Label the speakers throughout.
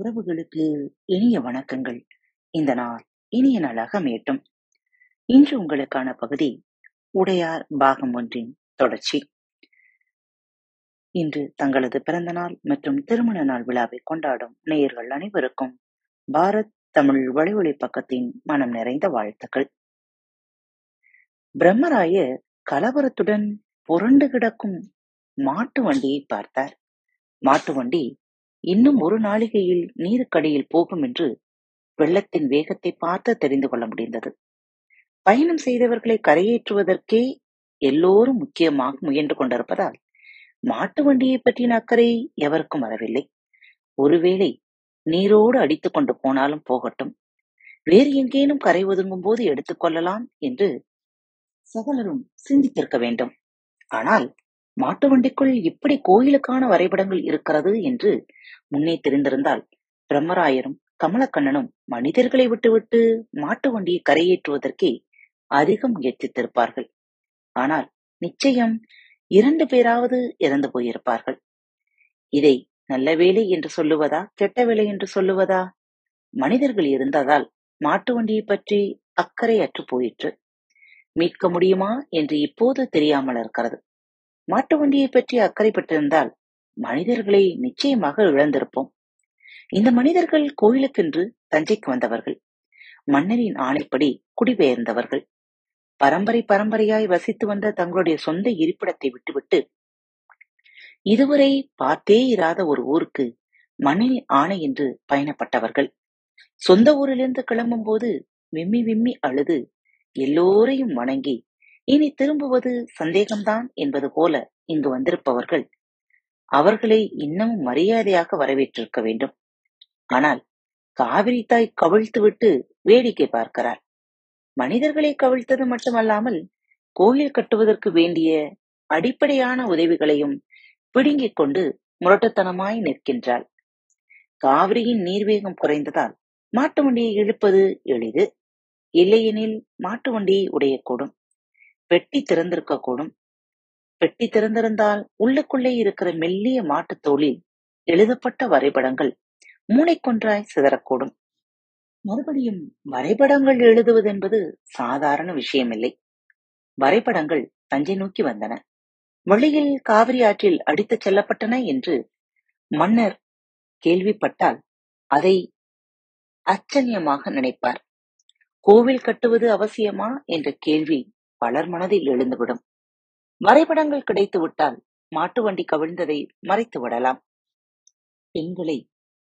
Speaker 1: உறவுகளுக்கு இனிய வணக்கங்கள். இந்த நாள் இனிய நாளாக அமையட்டும். இன்று உங்களுக்கான பகுதி உடையார் பாகம் ஒன்றின் தொடர்ச்சி. இன்று தங்களது பிறந்த நாள் மற்றும் திருமண நாள் விழாவை கொண்டாடும் நேயர்கள் அனைவருக்கும் பாரத் தமிழ் வழிவழி பக்கத்தின் மனம் நிறைந்த வாழ்த்துக்கள். பிரம்மராயர் கலவரத்துடன் புரண்டு கிடக்கும் மாட்டு வண்டியை பார்த்தார். மாட்டு வண்டி இன்னும் ஒரு நாழிகையில் நீருக்கடியில் போகும் என்று வெள்ளத்தின் வேகத்தை பார்த்து தெரிந்து கொள்ள முடிந்தது. பயணம் செய்தவர்களை கரையேற்றுவதற்கே எல்லோரும் முக்கியமாக முயன்று கொண்டிருப்பதால் மாட்டு வண்டியை பற்றின அக்கறை எவருக்கும் வரவில்லை. ஒருவேளை நீரோடு அடித்துக் கொண்டு போனாலும் போகட்டும் வேறு எங்கேனும் கரை ஒதுங்கும் போது எடுத்துக் கொள்ளலாம் என்று சகலரும் சிந்தித்திருக்க வேண்டும். ஆனால் மாட்டு வண்டிக்குள் இப்படி கோயிலுக்கான வரைபடங்கள் இருக்கிறது என்று முன்னே தெரிந்திருந்தால் பிரம்மராயரும் கமலக்கண்ணனும் மனிதர்களை விட்டுவிட்டு மாட்டு வண்டியை கரையேற்றுவதற்கே அதிகம் முயற்சித்திருப்பார்கள். ஆனால் நிச்சயம் இரண்டு பேராவது இறந்து போயிருப்பார்கள். இதை நல்ல வேலை என்று சொல்லுவதா கெட்ட வேலை என்று சொல்லுவதா மனிதர்கள் இருந்ததால் மாட்டு வண்டியை பற்றி அக்கறை அற்று போயிற்று. மீட்க முடியுமா என்று இப்போது தெரியாமல் இருக்கிறது. மாட்டு வண்டியை பற்றி அக்கறைப்பட்டிருந்தால் மனிதர்களை நிச்சயமாக இழந்திருப்போம். இந்த மனிதர்கள் கோயிலுக்கென்று தஞ்சைக்கு வந்தவர்கள். மன்னரின் ஆணைப்படி குடிபெயர்ந்தவர்கள். பரம்பரை பரம்பரையாய் வசித்து வந்த தங்களுடைய சொந்த இருப்பிடத்தை விட்டுவிட்டு இதுவரை பார்த்தே இராத ஒரு ஊருக்கு மன்னரின் ஆணை என்று பயணப்பட்டவர்கள். சொந்த ஊரிலிருந்து கிளம்பும் போது விம்மி விம்மி அழுது எல்லோரையும் வணங்கி இனி திரும்புவது சந்தேகம்தான் என்பது போல இங்கு வந்திருப்பவர்கள் அவர்களை இன்னமும் மரியாதையாக வரவேற்றிருக்க வேண்டும். ஆனால் காவிரி தாய் கவிழ்த்துவிட்டு வேடிக்கை பார்க்கிறார். மனிதர்களை கவிழ்த்தது மட்டுமல்லாமல் கோயில் கட்டுவதற்கு வேண்டிய அடிப்படையான உதவிகளையும் பிடுங்கிக் கொண்டு முரட்டுத்தனமாய் நிற்கின்றாள். காவிரியின் நீர்வேகம் குறைந்ததால் மாட்டு வண்டியை இழுப்பது எளிது. இல்லையெனில் மாட்டு வண்டியை உடையக்கூடும். பெட்டி திறந்திருக்கக்கூடும். பெட்டி திறந்திருந்தால் உள்ளுக்குள்ளே இருக்கிற மெல்லிய மாட்டுத் தோலில் எழுதப்பட்ட வரைபடங்கள் மூளைக்கொன்றாய் சிதறக்கூடும். மறுபடியும் வரைபடங்கள் எழுதுவதென்பது சாதாரண விஷயமில்லை. வரைபடங்கள் தஞ்சை நோக்கி வந்தன. வெளியில் காவிரி ஆற்றில் அடித்துச் செல்லப்பட்டன என்று மன்னர் கேள்விப்பட்டால் அதை அச்சன்யமாக நினைப்பார். கோவில் கட்டுவது அவசியமா என்ற கேள்வி பலர் மனதில் எழுந்துவிடும். வரைபடங்கள் கிடைத்துவிட்டால் மாட்டு வண்டி கவிழ்ந்ததை மறைத்து விடலாம். பெண்களை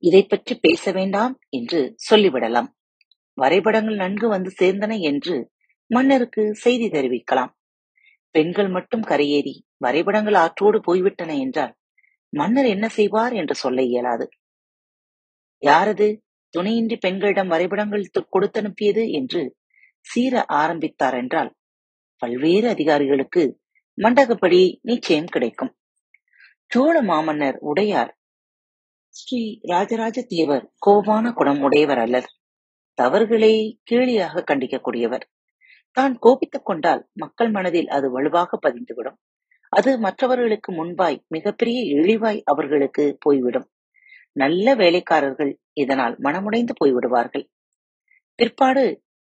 Speaker 1: இதை பற்றி பேச வேண்டாம் என்று சொல்லிவிடலாம். வரைபடங்கள் நன்கு வந்து சேர்ந்தன என்று மன்னருக்கு செய்தி தெரிவிக்கலாம். பெண்கள் மட்டும் கரையேறி வரைபடங்கள் ஆற்றோடு போய்விட்டன என்றால் மன்னர் என்ன செய்வார் என்று சொல்ல இயலாது. யாரது துணையின்றி பெண்களிடம் வரைபடங்கள் கொடுத்தனுப்பியது என்று சீர ஆரம்பித்தார் என்றால் பல்வேறு அதிகாரிகளுக்கு மண்டகப்படி நிச்சயம் கிடைக்கும். சோழ மாமன்னர் உடையார் ஸ்ரீ ராஜராஜ தேவர் கோபான குணம் உடையவர் அல்லர். தவறுகளை கேலியாக கண்டிக்கக்கூடியவர். தான் கோபித்துக் கொண்டால் மக்கள் மனதில் அது வலுவாக பதிந்துவிடும். அது மற்றவர்களுக்கு முன்பாய் மிகப்பெரிய இழிவாய் அவர்களுக்கு போய்விடும். நல்ல வேலைக்காரர்கள் இதனால் மனமுடைந்து போய்விடுவார்கள். பிற்பாடு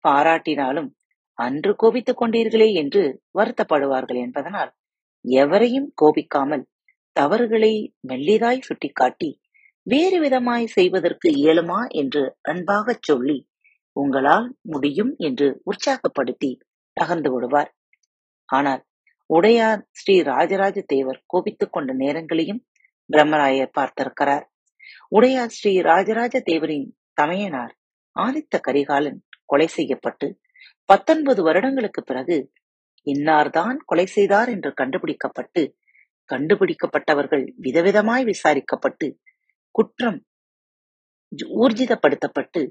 Speaker 1: பாராட்டினாலும் அன்று கோபித்துக் கொண்டீர்களே என்று வருத்தப்படுவார்கள் என்பதனால் எவரையும் கோபிக்காமல் தவறுகளை மெல்லிதாய் சுட்டிக்காட்டி வேறு விதமாய் செய்வதற்கு இயலுமா என்று அன்பாகச் சொல்லி உங்களால் முடியும் என்று உற்சாகப்படுத்தி நகர்ந்து விடுவார். ஆனால் உடையார் ஸ்ரீ ராஜராஜ தேவர் கோபித்துக் கொண்ட நேரங்களையும் பிரம்மராயர் பார்த்திருக்கிறார். உடையார் ஸ்ரீ ராஜராஜ தேவரின் தமையனார் ஆதித்த கரிகாலன் கொலை செய்யப்பட்டு பத்தொன்பது வருடங்களுக்கு பிறகு இன்னார்தான் கொலை செய்தார் என்று கண்டுபிடிக்கப்பட்டு கண்டுபிடிக்கப்பட்டவர்கள் விதவிதமாய் விசாரிக்கப்பட்டு குற்றம் ஊர்ஜிதப்படுத்தப்பட்டு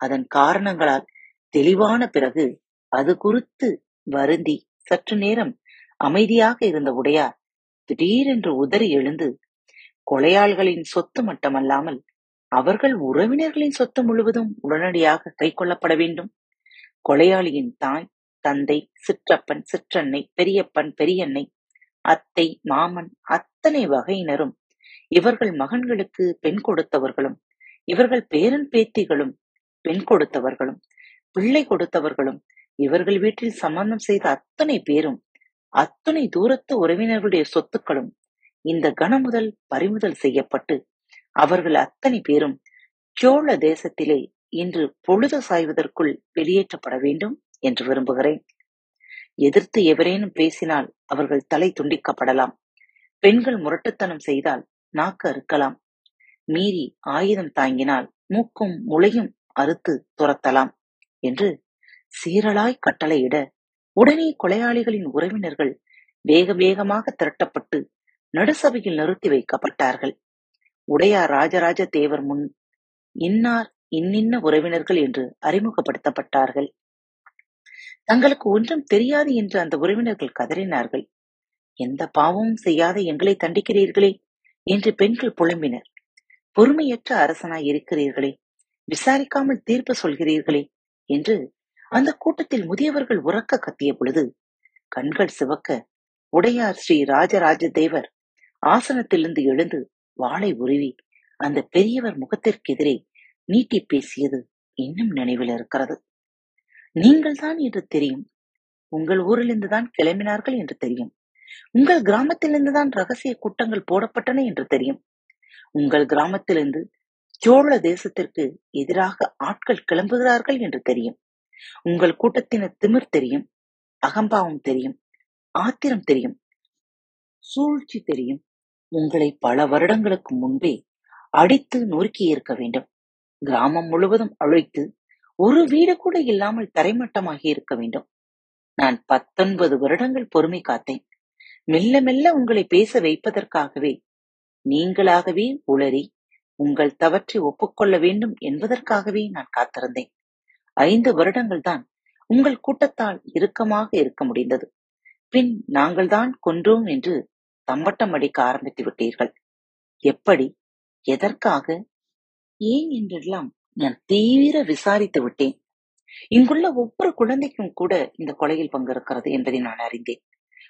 Speaker 1: அதன் காரணங்களால் தெளிவான பிறகு அது குறித்து வருந்தி சற்று நேரம் அமைதியாக இருந்த உடையார் திடீரென்று உதறி எழுந்து கொலையாள்களின் சொத்து மட்டுமல்லாமல் அவர்கள் உறவினர்களின் சொத்து முழுவதும் உடனடியாக கை கொள்ளப்பட வேண்டும். கொலையாளியின் தாய், தந்தை, சிற்றப்பன், சிற்றன்னை, பெரியப்பன், பெரியன்னை, அத்தை, மாமன் அத்தனை வகையினரும் இவர்கள் மகன்களுக்கு பெண் கொடுத்தவர்களும் இவர்கள் பேரன் பேத்திகளும் பெண் கொடுத்தவர்களும் பிள்ளை கொடுத்தவர்களும் இவர்கள் வீட்டில் சம்பந்தம் செய்த அத்தனை பேரும் அத்தனை தூரத்து உறவினர்களுடைய சொத்துக்களும் இந்த கணமுதல் முதல் பறிமுதல் செய்யப்பட்டு அவர்கள் அத்தனை பேரும் சோழ தேசத்திலே இன்று பொழுது சாய்வதற்குள் வெளியேற்றப்பட வேண்டும் என்று விரும்புகிறேன். எதிர்த்து எவரேனும் பேசினால் அவர்கள் தலை துண்டிக்கப்படலாம். பெண்கள் முரட்டுத்தனம் செய்தால் நாக்கு அறுக்கலாம். மீறி ஆயுதம் தாங்கினால் மூக்கும் முளையும் அறுத்து துரத்தலாம் என்று சீரலாய் கட்டளையிட உடனே கொலையாளிகளின் உறவினர்கள் வேக வேகமாக திரட்டப்பட்டு நடுசபையில் நிறுத்தி வைக்கப்பட்டார்கள். உடையார் ராஜராஜ தேவர் முன் இன்னார் இன்னின்ன உறவினர்கள் என்று அறிமுகப்படுத்தப்பட்டார்கள். தங்களுக்கு ஒன்றும் தெரியாது என்று அந்த உறவினர்கள் கதறினார்கள். எந்த பாவமும் செய்யாத எங்களை தண்டிக்கிறீர்களே என்று பெண்கள் புலம்பினர். பொறுமையற்ற அரசனாய் இருக்கிறீர்களே விசாரிக்காமல் தீர்ப்பு சொல்கிறீர்களே என்று அந்த கூட்டத்தில் முதியவர்கள் உறக்க கத்திய பொழுது கண்கள் சிவக்க உடையார் ஸ்ரீ ராஜராஜ தேவர் ஆசனத்திலிருந்து எழுந்து வாளை உருவி அந்த பெரியவர் முகத்திற்கெதிரே நீட்டி பேசியது இன்னும் நினைவில் இருக்கிறது. நீங்கள் தான் என்று தெரியும். உங்கள் ஊரிலிருந்து தான் கிளம்பினார்கள் என்று தெரியும். உங்கள் கிராமத்திலிருந்து தான் ரகசிய கூட்டங்கள் போடப்பட்டன என்று தெரியும். உங்கள் கிராமத்திலிருந்து சோழ தேசத்திற்கு எதிராக ஆட்கள் கிளம்புகிறார்கள் என்று தெரியும். உங்கள் கூட்டத்தினர் திமிர் தெரியும். அகம்பாவம் தெரியும். ஆத்திரம் தெரியும். சூழ்ச்சி தெரியும். உங்களை பல வருடங்களுக்கு முன்பே அடித்து நொறுக்கி இருக்க வேண்டும். கிராமம் முழுவதும் அழைத்து ஒரு வீடு கூட இல்லாமல் தரைமட்டமாகி இருக்க வேண்டும். நான் பத்தொன்பது வருடங்கள் பொறுமை காத்தேன். மெல்ல மெல்ல உங்களை பேச வைப்பதற்காகவே நீங்களாகவே உளறி உங்கள் தவற்றை ஒப்புக்கொள்ள வேண்டும் என்பதற்காகவே நான் காத்திருந்தேன். ஐந்து வருடங்கள் தான் உங்கள் கூட்டத்தால் இறுக்கமாக இருக்க முடிந்தது. பின் நாங்கள் தான் கொன்றோம் என்று தம்பட்டம் அடிக்க ஆரம்பித்து விட்டீர்கள். எப்படி எதற்காக? ஏன் என்றெல்லாம் நான் தீவிர விசாரித்து விட்டேன். இங்குள்ள ஒவ்வொரு குழந்தைக்கும் கூட இந்த கொலையில் பங்கிருக்கிறது என்பதை நான் அறிந்தேன்.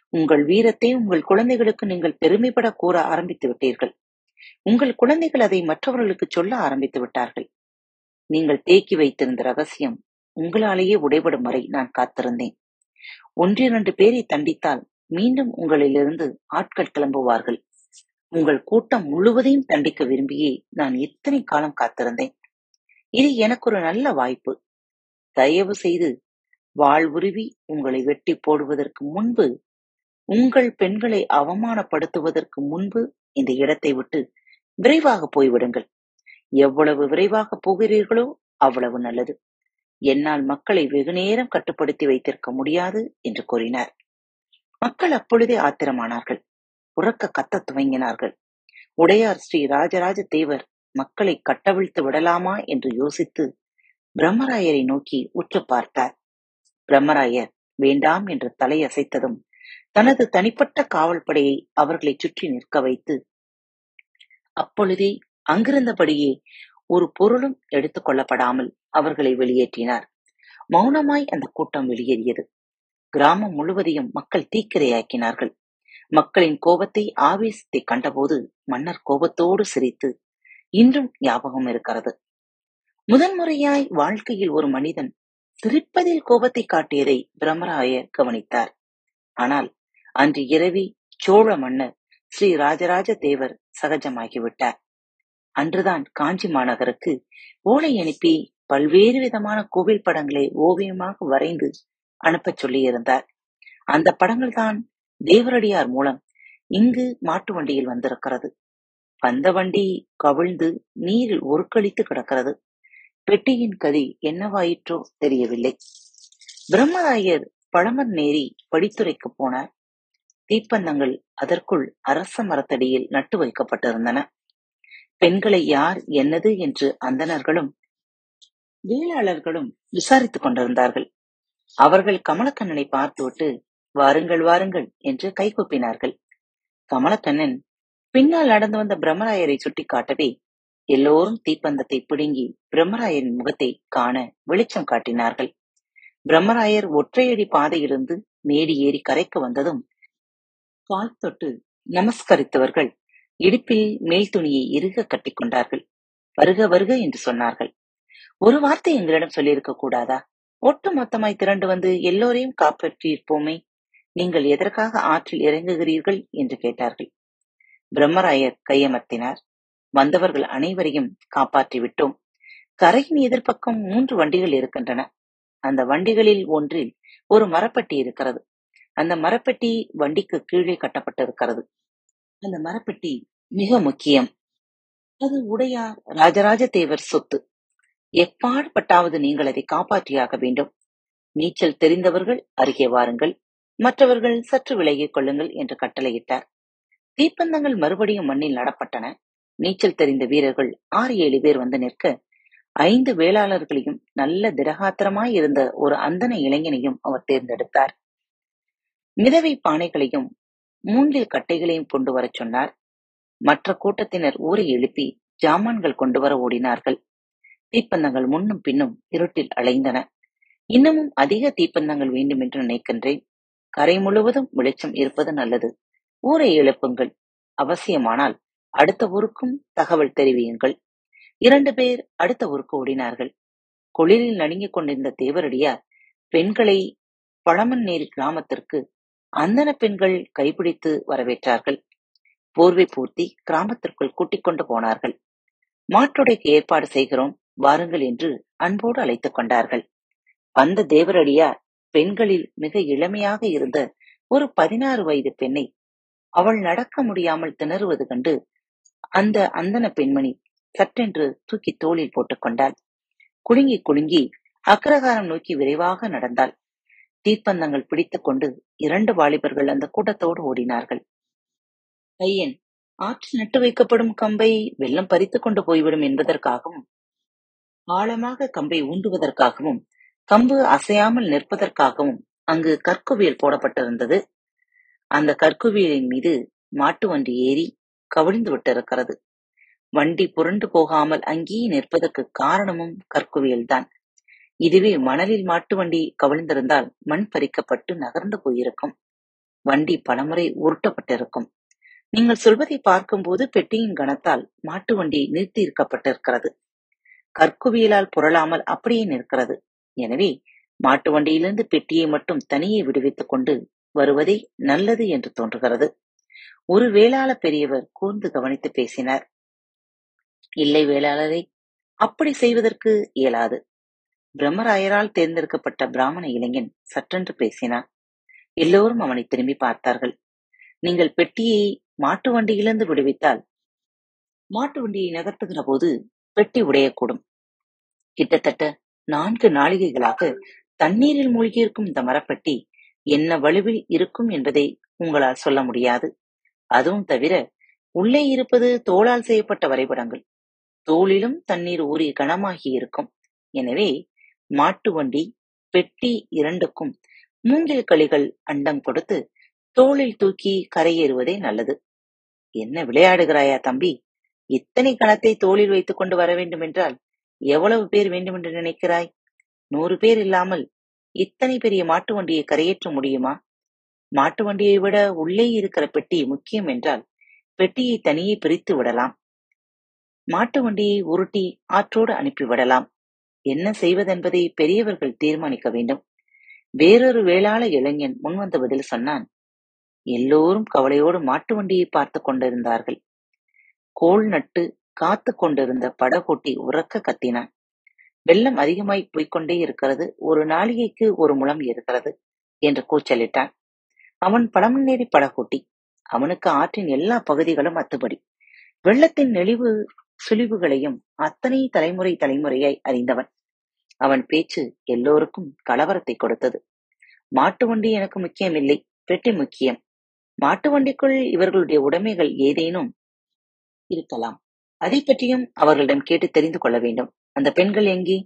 Speaker 1: உங்கள் வீரத்தை உங்கள் குழந்தைகளுக்கு நீங்கள் பெருமைப்பட கூற ஆரம்பித்து விட்டீர்கள். உங்கள் குழந்தைகள் அதை மற்றவர்களுக்கு சொல்ல ஆரம்பித்து விட்டார்கள். நீங்கள் தேக்கி வைத்திருந்த ரகசியம் உங்களாலேயே உடைபடும் வரை நான் காத்திருந்தேன். ஒன்றிரண்டு பேரை தண்டித்தால் மீண்டும் உங்களிலிருந்து ஆட்கள் கிளம்புவார்கள். உங்கள் கூட்டம் முழுவதையும் தண்டிக்க விரும்பியே நான் இத்தனை காலம் காத்திருந்தேன். இது எனக்கு ஒரு நல்ல வாய்ப்பு. தயவு செய்து வாழ்வுருவி உங்களை வெட்டி போடுவதற்கு முன்பு உங்கள் பெண்களை அவமானப்படுத்துவதற்கு முன்பு இந்த இடத்தை விட்டு விரைவாக போய்விடுங்கள். எவ்வளவு விரைவாக போகிறீர்களோ அவ்வளவு நல்லது. என்னால் மக்களை வெகுநேரம் கட்டுப்படுத்தி வைத்திருக்க முடியாது என்று கூறினார். மக்கள் அப்பொழுதே ஆத்திரமானார்கள். உறக்க கத்த துவங்கினார்கள். உடையார் ஸ்ரீ ராஜராஜ தேவர் மக்களை கட்டவிழ்த்து விடலாமா என்று யோசித்து பிரம்மராயரை நோக்கி உற்று பார்த்தார். பிரம்மராயர் வேண்டாம் என்று தலையசைத்ததும் தனது தனிப்பட்ட காவல் படையை அவர்களை சுற்றி நிற்க வைத்து அப்பொழுதே அங்கிருந்தபடியே ஒரு பொருளும் எடுத்துக் கொள்ளப்படாமல் அவர்களை வெளியேற்றினார். மௌனமாய் அந்த கூட்டம் வெளியேறியது. கிராமம் முழுவதையும் மக்கள் தீக்கிரையாக்கினார்கள். மக்களின் கோபத்தை ஆவேசத்தை கண்டபோது மன்னர் கோபத்தோடு சிரித்து இன்றும் ஞாபகம் இருக்கிறது. முதன்முறையாய் வாழ்க்கையில் ஒரு மனிதன் சிரிப்பதில் கோபத்தை காட்டியதை பிரம்மராயர் கவனித்தார். ஆனால் அன்று இரவி சோழ மன்னர் ஸ்ரீ ராஜராஜ தேவர் சகஜமாகிவிட்டார். அன்றுதான் காஞ்சி மாநகருக்கு ஓலை அனுப்பி பல்வேறு விதமான கோவில் படங்களை ஓவியமாக வரைந்து அனுப்பச் சொல்லியிருந்தார். அந்த படங்கள் தான் தேவரடியார் மூலம் இங்கு மாட்டு வண்டியில் வந்திருக்கிறது. வந்த வண்டி கவிழ்ந்து நீரில் ஒருக்களித்து கிடக்கிறது. பெட்டியின் கதி என்னவாயிற்றோ தெரியவில்லை. பிரம்மராயர் பழமர் நேரி படித்துறைக்கு போனார் தீப்பந்தங்கள் அதற்குள் அரச மரத்தடியில் நட்டு வைக்கப்பட்டிருந்தன. பெண்களை யார் என்னது என்று அந்தணர்களும் வேளாளர்களும் விசாரித்துக் கொண்டிருந்தார்கள். அவர்கள் கமலக்கண்ணனை பார்த்துவிட்டு வாருங்கள் வாருங்கள் என்று கைகூப்பினார்கள் கமலக்கண்ணன் பின்னால் நடந்து வந்த பிரம்மராயரை சுட்டிக்காட்டவே எல்லோரும் தீப்பந்தத்தை பிடுங்கி பிரம்மராயரின் முகத்தை காண வெளிச்சம் காட்டினார்கள். பிரம்மராயர் ஒற்றையடி பாதையிலிருந்து மேடி ஏறி கரைக்கு வந்ததும் கால் தொட்டு நமஸ்கரித்தவர்கள் இடுப்பில் மேல் துணியை இறுக கட்டிக்கொண்டார்கள் வருக வருக என்று சொன்னார்கள். ஒரு வார்த்தை எங்களிடம் சொல்லியிருக்க கூடாதா? ஒட்டு மொத்தமாய் திரண்டு வந்து எல்லோரையும் காப்பாற்றியிருப்போமே. நீங்கள் எதற்காக ஆற்றில் இறங்குகிறீர்கள்? என்று கேட்டார்கள். பிரம்மராயர் கையமர்த்தினார். வந்தவர்கள் அனைவரையும் காப்பாற்றி விட்டோம் கரையின் எதிர்ப்பக்கம் மூன்று வண்டிகள் இருக்கின்றன. அந்த வண்டிகளில் ஒன்றில் ஒரு மரப்பெட்டி இருக்கிறது. அந்த மரப்பெட்டி வண்டிக்கு கீழே கட்டப்பட்டிருக்கிறது. அந்த மரப்பெட்டி மிக முக்கியம். அது உடையார் ராஜராஜ தேவர் சொத்து. எப்பாடுபட்டாவது நீங்கள் அதை காப்பாற்றியாக வேண்டும். நீச்சல் தெரிந்தவர்கள் அருகே வாருங்கள். மற்றவர்கள் சற்று விலகிக் கொள்ளுங்கள் என்று கட்டளையிட்டார். தீப்பந்தங்கள் மறுபடியும் மண்ணில் நடப்பட்டன. நீச்சல் தெரிந்த வீரர்கள் ஆறு ஏழு பேர் வந்து நிற்க ஐந்து வேளாளர்களையும் நல்ல திடகாத்திரமாய் இருந்த ஒரு அந்தன இளைஞனையும் அவர் தேர்ந்தெடுத்தார். மிதவை பானைகளையும் மூங்கில் கட்டைகளையும் கொண்டு வரச் சொன்னார். மற்ற கூட்டத்தினர் ஊரை எழுப்பி ஜாமான்கள் கொண்டு வர ஓடினார்கள். தீப்பந்தங்கள் முன்னும் பின்னும் இருட்டில் அலைந்தன. இன்னமும் அதிக தீப்பந்தங்கள் வேண்டும் என்று நினைக்கின்றேன். கரை முழுவதும் வெளிச்சம் இருப்பது நல்லது. ஊரை எழுப்புங்கள். அவசியமானால் அடுத்த ஊருக்கும் தகவல் தெரிவியுங்கள். இரண்டு பேர் அடுத்த ஊருக்கு ஓடினார்கள். குளிரில் நடுங்கிக் கொண்டிருந்த தேவரடியார் பெண்களை பழமன்னேரி கிராமத்திற்கு அந்தன பெண்கள் கைப்பிடித்து வரவேற்றார்கள். போர்வை பூர்த்தி கிராமத்திற்குள் கூட்டிக் கொண்டு போனார்கள். மாற்றுடைக்கு ஏற்பாடு செய்கிறோம் வாருங்கள் என்று அன்போடு அழைத்துக் கொண்டார்கள். வந்த தேவரடியார் பெண்களில் மிக இளமையாக இருந்த ஒரு பதினாறு வயது பெண்ணை அவள் நடக்க முடியாமல் திணறுவது கண்டு அந்த அந்தன பெண்மணி சட்டென்று தூக்கி தோளில் போட்டுக் கொண்டாள். குலுங்கி குலுங்கி அக்ரகாரம் நோக்கி விரைவாக நடந்தாள். தீப்பந்தங்கள் பிடித்துக் கொண்டு இரண்டு வாலிபர்கள் அந்த கூட்டத்தோடு ஓடினார்கள். பையன் ஆற்றில் நட்டு வைக்கப்படும் கம்பை வெள்ளம் பறித்துக் கொண்டு போய்விடும் என்பதற்காகவும் ஆழமாக கம்பை ஊண்டுவதற்காகவும் கம்பு அசையாமல் நிற்பதற்காகவும் அங்கு கற்குவியல் போடப்பட்டிருந்தது. அந்த கற்குவியலின் மீது மாட்டு வண்டி ஏறி கவிழ்ந்து விட்டிருக்கிறது. வண்டி புரண்டு போகாமல் அங்கேயே நிற்பதற்கு காரணமும் கற்குவியல்தான் இதுவே மணலில் மாட்டு வண்டி கவிழ்ந்திருந்தால் மண் பறிக்கப்பட்டு நகர்ந்து போயிருக்கும். வண்டி பலமுறை உருட்டப்பட்டிருக்கும். நீங்கள் சொல்வதை பார்க்கும்போது பெட்டியின் கணத்தால் மாட்டு வண்டி நிறுத்தி இருக்கப்பட்டிருக்கிறது. கற்குவியலால் புரளாமல் அப்படியே நிற்கிறது. எனவே மாட்டு வண்டியிலிருந்து பெட்டியை மட்டும் தனியே விடுவித்துக் கொண்டு வருவதே நல்லது என்று தோன்றுகிறது. ஒரு வேளாள பெரியவர் கூர்ந்து கவனித்து பேசினார். இல்லை வேளாளரை அப்படி செய்வதற்கு இயலாது. பிரம்மராயரால் தேர்ந்தெடுக்கப்பட்ட பிராமண இளைஞன் சற்றென்று பேசினான். எல்லோரும் அவனை திரும்பி பார்த்தார்கள். நீங்கள் பெட்டியை மாட்டு வண்டியிலிருந்து விடுவித்தால் மாட்டு வண்டியை நகர்த்துகிற போது பெட்டி உடையக்கூடும். கிட்டத்தட்ட நான்கு நாளிகைகளாக தண்ணீரில் மூழ்கியிருக்கும் இந்த மரப்பெட்டி என்ன வலுவில் இருக்கும் என்பதை உங்களால் சொல்ல முடியாது. அதுவும் தவிர உள்ளே இருப்பது தோளால் செய்யப்பட்ட வரைபடங்கள். தோளிலும் தண்ணீர் ஊறி கனமாகி இருக்கும். எனவே மாட்டு வண்டி பெட்டி இரண்டுக்கும் மூங்கில் களிகள் அண்டம் கொடுத்து தோளில் தூக்கி கரையேறுவதே நல்லது. என்ன விளையாடுகிறாயா தம்பி? இத்தனை கணத்தை தோளில் வைத்துக் கொண்டு வர வேண்டும் என்றால் எவ்வளவு பேர் வேண்டும் என்று நினைக்கிறாய்? நூறு பேர் இல்லாமல் இத்தனை பெரிய மாட்டு வண்டியை கரையேற்ற முடியுமா? மாட்டு வண்டியை விட உள்ளே இருக்கிற பெட்டி முக்கியம் என்றால் பெட்டியை தனியே பிரித்து விடலாம். மாட்டு வண்டியை உருட்டி ஆற்றோடு அனுப்பிவிடலாம் என்ன செய்வதென்பதை பெரியவர்கள் தீர்மானிக்க வேண்டும். வேறொரு வேளாள இளைஞன் முன்வந்த பதில் சொன்னான் எல்லோரும் கவலையோடு மாட்டு வண்டியை பார்த்து கொண்டிருந்தார்கள். கோல் நட்டு காத்து கொண்டிருந்த படகோட்டி உறக்க கத்தினான் வெள்ளம் அதிகமாய் போய்கொண்டே இருக்கிறது. ஒரு நாளிகைக்கு ஒரு முழம் இருக்கிறது என்று கூச்சலிட்டான். அவன் பழமநேரி படகோட்டி. அவனுக்கு ஆற்றின் எல்லா பகுதிகளும் அத்துபடி வெள்ளத்தின் நெளிவு சுழிவுகளையும் அத்தனை தலைமுறை தலைமுறையாய் அறிந்தவன். அவன் பேச்சு எல்லோருக்கும் கலவரத்தை கொடுத்தது. மாட்டு வண்டி எனக்கு முக்கியமில்லை பெட்டி முக்கியம். மாட்டு வண்டிக்குள் இவர்களுடைய உடைமைகள் ஏதேனும் இருக்கலாம். அதை பற்றியும் அவர்களிடம் கேட்டு தெரிந்து கொள்ள வேண்டும். அந்த பெண்கள் எங்கே?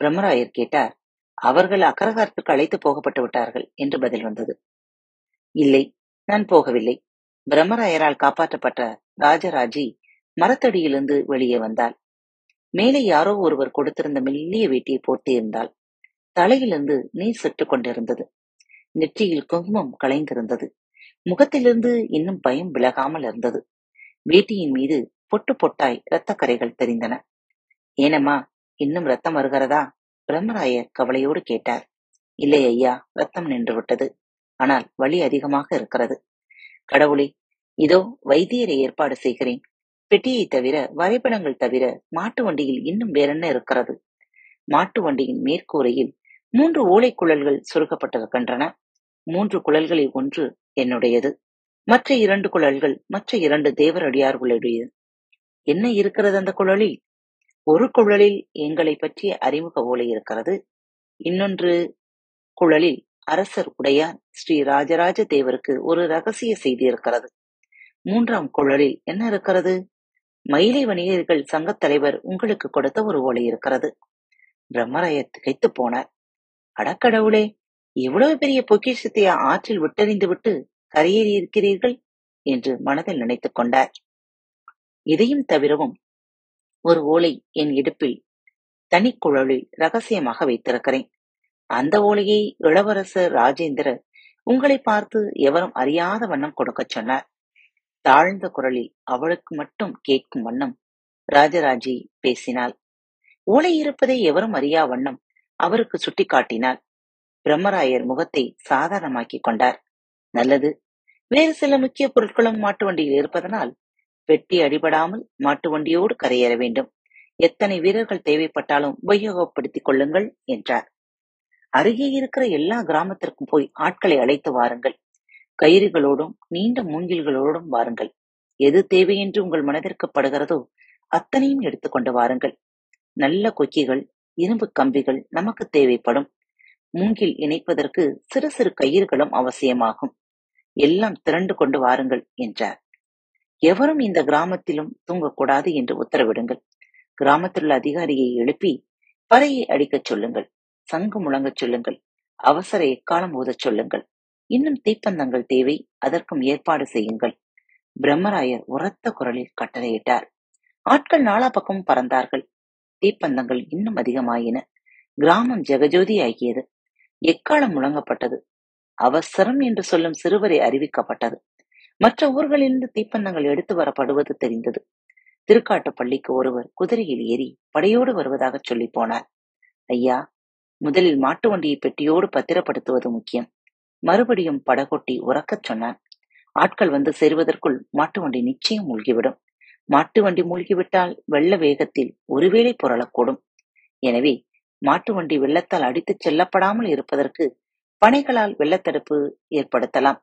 Speaker 1: பிரம்மராயர் கேட்டார். அவர்கள் அக்கரகாரத்துக்கு அழைத்து போகப்பட்டு விட்டார்கள் என்று பதில் வந்தது. இல்லை நான் போகவில்லை. பிரம்மராயரால் காப்பாற்றப்பட்ட ராஜராஜி மரத்தடியிலிருந்து வெளியே வந்தாள். மேலே யாரோ ஒருவர் கொடுத்திருந்த மெல்லிய வேட்டியை போர்த்தியிருந்தாள் தலையிலிருந்து நீர் சுட்டுக் கொண்டிருந்தது. நெற்றியில் குங்குமம் கலைந்திருந்தது. முகத்திலிருந்து இன்னும் பயம் விலகாமல் இருந்தது. வேட்டியின் மீது பொட்டு பொட்டாய் இரத்தக்கரைகள் தெரிந்தன. ஏனம்மா இன்னும் ரத்தம் வருகிறதா? பிரம்மராயர் கவலையோடு கேட்டார். இல்லை ஐயா ரத்தம் நின்று விட்டது. ஆனால் வலி அதிகமாக இருக்கிறது. கடவுளே இதோ வைத்தியரை ஏற்பாடு செய்கிறேன். பெட்டியை தவிர வரைபடங்கள் தவிர மாட்டு வண்டியில் இன்னும் வேறென்ன இருக்கிறது? மாட்டு வண்டியின் மேற்கூரையில் மூன்று ஓலை குழல்கள் சுருக்கப்பட்டிருக்கின்றன. மூன்று குழல்களில் ஒன்று என்னுடையது. மற்ற இரண்டு குழல்கள் மற்ற இரண்டு தேவரடியார்களுடையது. என்ன இருக்கிறது அந்த குழலில்? ஒரு குழலில் எங்களை பற்றிய அறிமுக ஓலை இருக்கிறது. இன்னொன்று குழலில் அரசர் உடையார் ஸ்ரீ ராஜராஜ தேவருக்கு ஒரு ரகசிய செய்தி இருக்கிறது. மூன்றாம் குழலில் என்ன இருக்கிறது? மயிலை வணிகர்கள் சங்கத் தலைவர் உங்களுக்கு கொடுத்த ஒரு ஓலை இருக்கிறது. பிரம்மராய திகைத்து போனார். அடக்கடவுளே இவ்வளவு பெரிய பொக்கிஷத்தை ஆற்றில் விட்டறிந்து விட்டு கரையேறி இருக்கிறீர்கள்? என்று மனதில் நினைத்துக் கொண்டார். இதையும் தவிரவும் ஒரு ஓலை என் இடுப்பில் தனிக்குழலில் ரகசியமாக வைத்திருக்கிறேன். அந்த ஓலையை இளவரசர் ராஜேந்திரர் உங்களை பார்த்து எவரும் அறியாத வண்ணம் கொடுக்கச் சொன்னார். தாழ்ந்த குரலில் அவளுக்கு மட்டும் கேட்கும் வண்ணம் ராஜராஜி பேசினாள். ஓலை இருப்பதை எவரும் அறியா வண்ணம் அவருக்கு சுட்டிக்காட்டினாள். பிரம்மராயர் முகத்தை சாதாரணமாக்கிக் கொண்டார். நல்லது. வேறு சில முக்கிய பொருட்களும் மாட்டு வண்டியில் இருப்பதனால் வெட்டி அடிபடாமல் மாட்டு வண்டியோடு கரையேற வேண்டும். எத்தனை வீரர்கள் தேவைப்பட்டாலும் உபயோகப்படுத்திக் கொள்ளுங்கள் என்றார். அருகே இருக்கிற எல்லா கிராமத்திற்கும் போய் ஆட்களை அழைத்து வாருங்கள். கயிறுகளோடும் நீண்ட மூங்கில்களோடும் வாருங்கள். எது தேவை என்று உங்கள் மனதிற்கு படுகிறதோ அத்தனையும் எடுத்துக்கொண்டு வாருங்கள். நல்ல கொக்கிகள் இரும்பு கம்பிகள் நமக்கு தேவைப்படும். மூங்கில் இணைப்பதற்கு சிறு சிறு கயிறுகளும் அவசியமாகும். எல்லாம் திரண்டு கொண்டு வாருங்கள் என்றார். எவரும் இந்த கிராமத்திலும் தூங்கக்கூடாது என்று உத்தரவிடுங்கள். கிராமத்திலுள்ள அதிகாரியை எழுப்பி பறையை அடிக்கச் சொல்லுங்கள். சங்கு முழங்கச் சொல்லுங்கள். அவசர எக்காலம் ஊதச் சொல்லுங்கள். இன்னும் தீப்பந்தங்கள் தேவை. அதற்கும் ஏற்பாடு செய்யுங்கள். பிரம்மராயர் உரத்த குரலில் கட்டளையிட்டார். ஆட்கள் நாலா பக்கமும் பறந்தார்கள். தீப்பந்தங்கள் இன்னும் அதிகமாயின. கிராமம் ஜெகஜோதி ஆகியது எக்காலம் முழங்கப்பட்டது? அவசரம் என்று சொல்லும் சிறுவரை அறிவிக்கப்பட்டது. மற்ற ஊர்களிலிருந்து தீப்பந்தங்கள் எடுத்து வரப்படுவது தெரிந்தது. திருக்காட்டு பள்ளிக்கு ஒருவர் குதிரையில் ஏறி படையோடு வருவதாக சொல்லி போனார். ஐயா முதலில் மாட்டு வண்டியை பெட்டியோடு பத்திரப்படுத்துவது முக்கியம். மறுபடியும் படகொட்டி உறக்கச் சொன்னான் ஆட்கள் வந்து சேருவதற்குள் மாட்டு வண்டி நிச்சயம் மூழ்கிவிடும். மாட்டு வண்டி மூழ்கிவிட்டால் வெள்ள வேகத்தில் ஒருவேளை புரளக்கூடும். எனவே மாட்டு வண்டி வெள்ளத்தால் அடித்துச் செல்லப்படாமல் இருப்பதற்கு பனைகளால் வெள்ளத்தடுப்பு ஏற்படுத்தலாம்.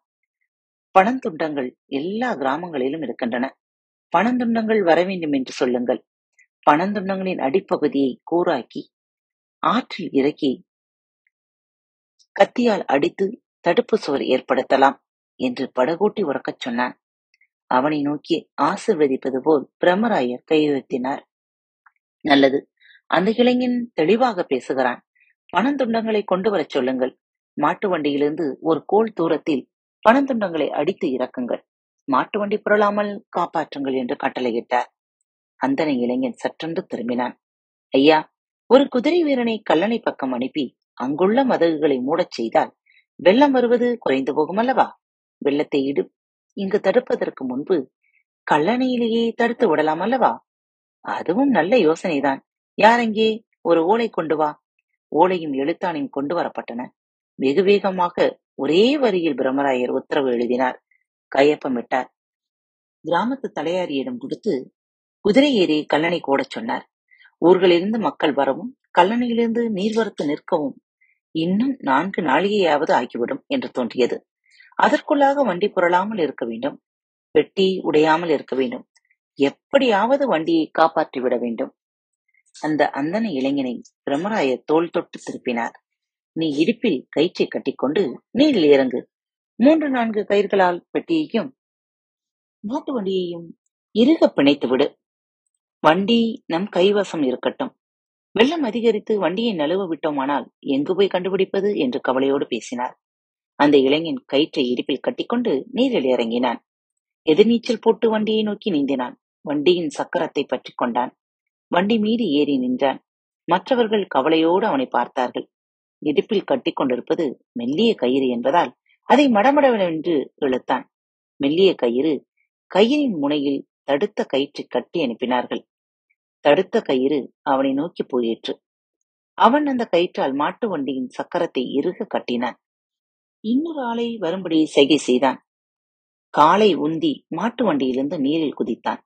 Speaker 1: பணந்துண்டங்கள் எல்லா கிராமங்களிலும் இருக்கின்றன. பணந்துண்டங்கள் வர வேண்டும் என்று சொல்லுங்கள். பணந்துண்டங்களின் அடிப்பகுதியை கூராக்கி ஆற்றில் இறக்கி கத்தியால் அடித்து தடுப்பு சுவர் ஏற்படுத்தலாம் என்று படகோட்டி உறக்கச் சொன்னான். அவனை நோக்கி ஆசிர்வதிப்பது போல் பிரம்மராயர் கையுயர்த்தினார் நல்லது அந்த இளைஞன் தெளிவாக பேசுகிறான். பணந்துண்டங்களை கொண்டு வரச் சொல்லுங்கள். மாட்டு வண்டியிலிருந்து ஒரு கோல் தூரத்தில் பணத்துண்டங்களை அடித்து இறக்குங்கள். மாட்டு வண்டி புரளாமல் காப்பாற்றுங்கள் என்று கட்டளையிட்டார். அந்தனை இளைஞன் சற்றென்று திரும்பினான். ஐயா ஒரு குதிரை வீரனை கல்லணை பக்கம் அனுப்பி அங்குள்ள மதகுகளை மூடச் செய்தால் வெள்ளம் வருவது குறைந்து போகும் அல்லவா வெள்ளத்தை இடு. இங்கு தடுப்பதற்கு முன்பு கல்லணையிலேயே தடுத்து விடலாம் அல்லவா அதுவும் நல்ல யோசனைதான். யாரெங்கே ஒரு ஓலை கொண்டு வா. ஓலையும் எழுத்தானையும் கொண்டு வரப்பட்டன. வெகு வேகமாக ஒரே வரியில் பிரம்மராயர் உத்தரவு எழுதினார். கையொப்பமிட்டார் கிராமத்து தலையாரியிடம் கொடுத்து குதிரை ஏறி கல்லணை கூடச் சொன்னார். ஊர்களிலிருந்து மக்கள் வரவும் கல்லணையிலிருந்து நீர்வரத்து நிற்கவும் இன்னும் நான்கு நாளிகையாவது ஆகிவிடும் என்று தோன்றியது. அதற்குள்ளாக வண்டி புரளாமல் இருக்க வேண்டும். பெட்டி உடையாமல் இருக்க வேண்டும். எப்படியாவது வண்டியை காப்பாற்றி விட வேண்டும். அந்த அந்தன இளைஞனை பிரம்மராயர் தோள் தொட்டு திருப்பினார். நீ இடுப்பில் கயிற்றை கட்டிக்கொண்டு நீரில் இறங்கு. மூன்று நான்கு கயிர்களால் பெட்டியையும் மாட்டு வண்டியையும் இறுக பிணைத்து விடு. வண்டி நம் கைவசம் இருக்கட்டும். வெள்ளம் அதிகரித்து வண்டியை நழுவ விட்டோமானால் எங்கு போய் கண்டுபிடிப்பது என்று கவலையோடு பேசினார். அந்த இளைஞன் கயிற்றை இடுப்பில் கட்டிக்கொண்டு நீரில் இறங்கினான். எதிர்நீச்சல் போட்டு வண்டியை நோக்கி நீந்தினான். வண்டியின் சக்கரத்தை பற்றி கொண்டான். வண்டி மீது ஏறி நின்றான். மற்றவர்கள் கவலையோடு அவனை பார்த்தார்கள். இடுப்பில் கட்டி கொண்டிருப்பது மெல்லிய கயிறு என்பதால் அதை மடமடவென்று இழுத்தான். மெல்லிய கயிறு கையின் முனையில் தடுத்த கயிற்றை கட்டி அனுப்பினார்கள். தடுத்த கயிறு அவனை நோக்கி போயிற்று. அவன் அந்த கயிற்றால் மாட்டு வண்டியின் சக்கரத்தை இறுக கட்டினான். இன்னொரு ஆளை வரும்படி செய்கை செய்தான். காலை உந்தி மாட்டு வண்டியிலிருந்து நீரில் குதித்தான்.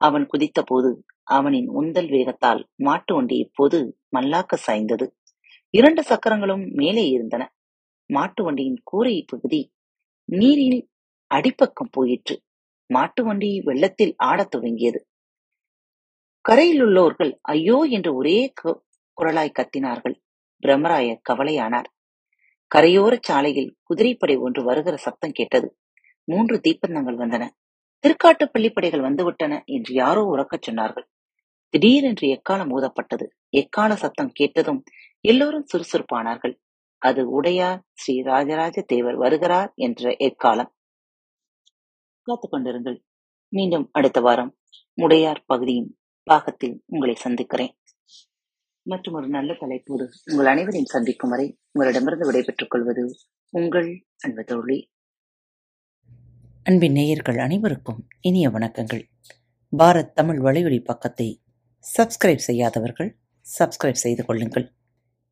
Speaker 1: அவன் குதித்த போது அவனின் உந்தல் வேகத்தால் மாட்டு வண்டி இப்போது மல்லாக்க சாய்ந்தது. இரண்டு சக்கரங்களும் மேலே இருந்தன. மாட்டு வண்டியின் கூரை பகுதி நீரில் அடிப்பக்கம் போயிற்று. மாட்டு வண்டி வெள்ளத்தில் ஆடத் துவங்கியது. கரையில் உள்ளோர்கள் ஐயோ என்று ஒரே குரலாய் கத்தினார்கள். பிரம்மராயர் கவலையானார். கரையோர சாலையில் குதிரைப்படை ஒன்று வருகிற சத்தம் கேட்டது. மூன்று தீப்பந்தங்கள் வந்தன. திருக்காட்டு பள்ளிப்படைகள் வந்துவிட்டன என்று யாரோ உறக்கச் சொன்னார்கள். திடீரென்று எக்காலம் ஊதப்பட்டது. எக்கால சத்தம் கேட்டதும் எல்லோரும் சுறுசுறுப்பானார்கள். அது உடையார் ஸ்ரீ ராஜராஜ தேவர் வருகிறார் என்ற எக்காலம். காத்துக் கொண்டிருங்கள். மீண்டும் அடுத்த வாரம் உடையார் பகுதியின் பாகத்தில் உங்களை சந்திக்கிறேன். மற்றும் ஒரு நல்ல தலைப்போடு உங்கள் அனைவரையும் சந்திக்கும் வரை உங்களிடமிருந்து விடைபெற்றுக் கொள்வது உங்கள் அன்பு தோழி.
Speaker 2: அன்பின் நேயர்கள் அனைவருக்கும் இனிய வணக்கங்கள். பாரத் தமிழ் வலையொலி பக்கத்தை சப்ஸ்கிரைப் செய்யாதவர்கள் சப்ஸ்கிரைப் செய்து கொள்ளுங்கள்.